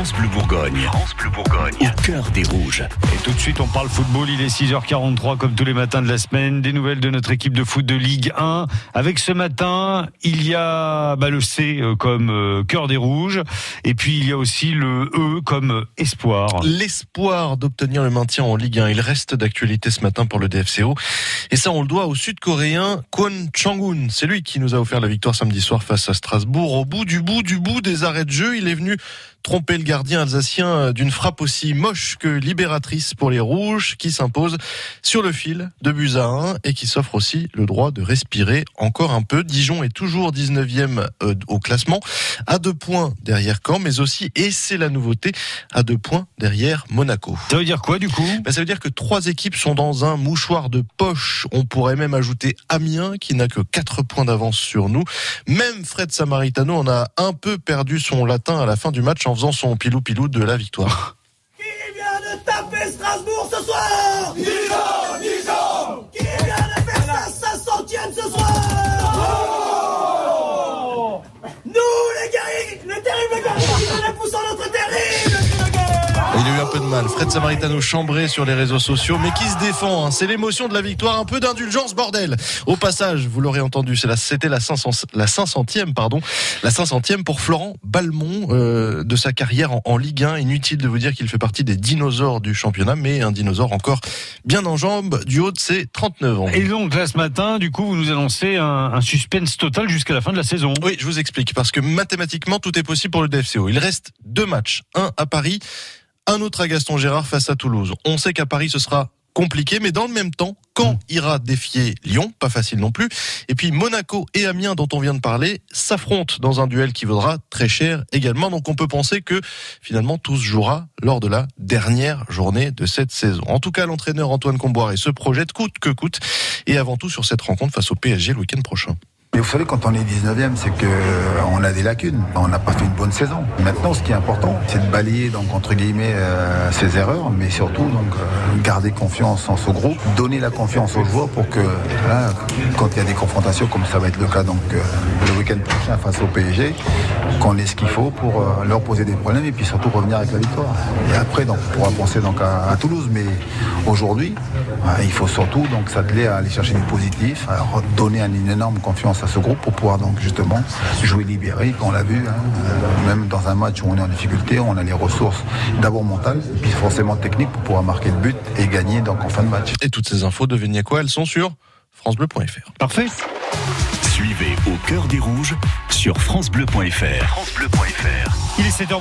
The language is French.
France Bleu Bourgogne. France Bleu Bourgogne. Au cœur des rouges. Et tout de suite, on parle football. Il est 6h43 comme tous les matins de la semaine. Des nouvelles de notre équipe de foot de Ligue 1. Avec ce matin, il y a bah, le C euh, comme euh, cœur des rouges. Et puis il y a aussi le E comme espoir. L'espoir d'obtenir le maintien en Ligue 1. Il reste d'actualité ce matin pour le DFCO. Et ça, on le doit au Sud-Coréen Kwon Chang-un. C'est lui qui nous a offert la victoire samedi soir face à Strasbourg. Au bout du bout du bout des arrêts de jeu, il est venu tromper le gardien alsacien d'une frappe aussi moche que libératrice pour les Rouges qui s'impose sur le fil de buts à 1 et qui s'offre aussi le droit de respirer encore un peu. Dijon est toujours 19e euh, au classement à deux points derrière Caen mais aussi, et c'est la nouveauté, à deux points derrière Monaco. Ça veut dire quoi du coup? Ben, Ça veut dire que trois équipes sont dans un mouchoir de poche. On pourrait même ajouter Amiens qui n'a que quatre points d'avance sur nous. Même Fred Samaritano en a un peu perdu son latin à la fin du match en faisant son pilou-pilou de la victoire. Qui vient de taper Strasbourg ce soir? Dijon Dijon. Qui vient de faire sa 500ème ce soir? Nous les guerriers, les terribles guerriers qui poussent en notre terrible eu un peu de mal. Fred Samaritano chambré sur les réseaux sociaux, mais qui se défend. Hein. C'est l'émotion de la victoire, un peu d'indulgence, bordel. Au passage, vous l'aurez entendu, c'était la, 500, la 500e, pardon, la 500e pour Florent Balmont euh, de sa carrière en, en, Ligue 1. Inutile de vous dire qu'il fait partie des dinosaures du championnat, mais un dinosaure encore bien en jambes du haut de ses 39 ans. Et donc là ce matin, du coup, vous nous annoncez un, un suspense total jusqu'à la fin de la saison. Oui, je vous explique, parce que mathématiquement, tout est possible pour le DFCO. Il reste deux matchs, un à Paris un autre à Gaston Gérard face à Toulouse. On sait qu'à Paris ce sera compliqué, mais dans le même temps, quand ira défier Lyon, pas facile non plus. Et puis Monaco et Amiens, dont on vient de parler, s'affrontent dans un duel qui vaudra très cher également. Donc on peut penser que finalement tout se jouera lors de la dernière journée de cette saison. En tout cas, l'entraîneur Antoine Comboiré se projette coûte que coûte, et avant tout sur cette rencontre face au PSG le week-end prochain. Mais vous savez, quand on est 19e, c'est que on a des lacunes. On n'a pas fait une bonne saison. Maintenant, ce qui est important, c'est de balayer, donc, entre guillemets, euh, ses erreurs, mais surtout, donc, euh, garder confiance en ce groupe, donner la confiance aux joueurs pour que, là, quand il y a des confrontations, comme ça va être le cas, donc, euh, le week-end prochain face au PSG, qu'on ait ce qu'il faut pour leur poser des problèmes et puis surtout revenir avec la victoire. Et après, donc, on pourra penser donc à, Toulouse, mais aujourd'hui, il faut surtout s'atteler à aller chercher du positif, à donner une énorme confiance à ce groupe pour pouvoir donc justement jouer libéré, on l'a vu, hein, même dans un match où on est en difficulté, on a les ressources d'abord mentales, puis forcément techniques pour pouvoir marquer le but et gagner donc en fin de match. Et toutes ces infos, devinez quoi, elles sont sur francebleu.fr. Parfait. Suivez au cœur des rouges sur francebleu.fr. francebleu.fr. Il est 7h